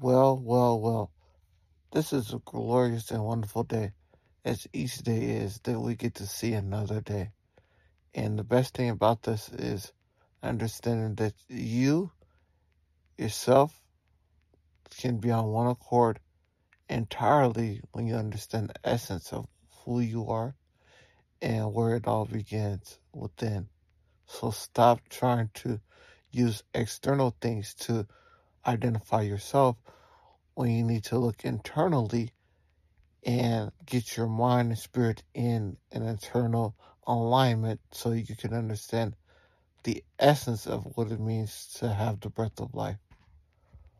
Well, well, well. This is a glorious and wonderful day, as each day is that we get to see another day. And the best thing about this is understanding that you yourself can be on one accord entirely when you understand the essence of who you are and where it all begins within. So stop trying to use external things to identify yourself when you need to look internally and get your mind and spirit in an internal alignment so you can understand the essence of what it means to have the breath of life.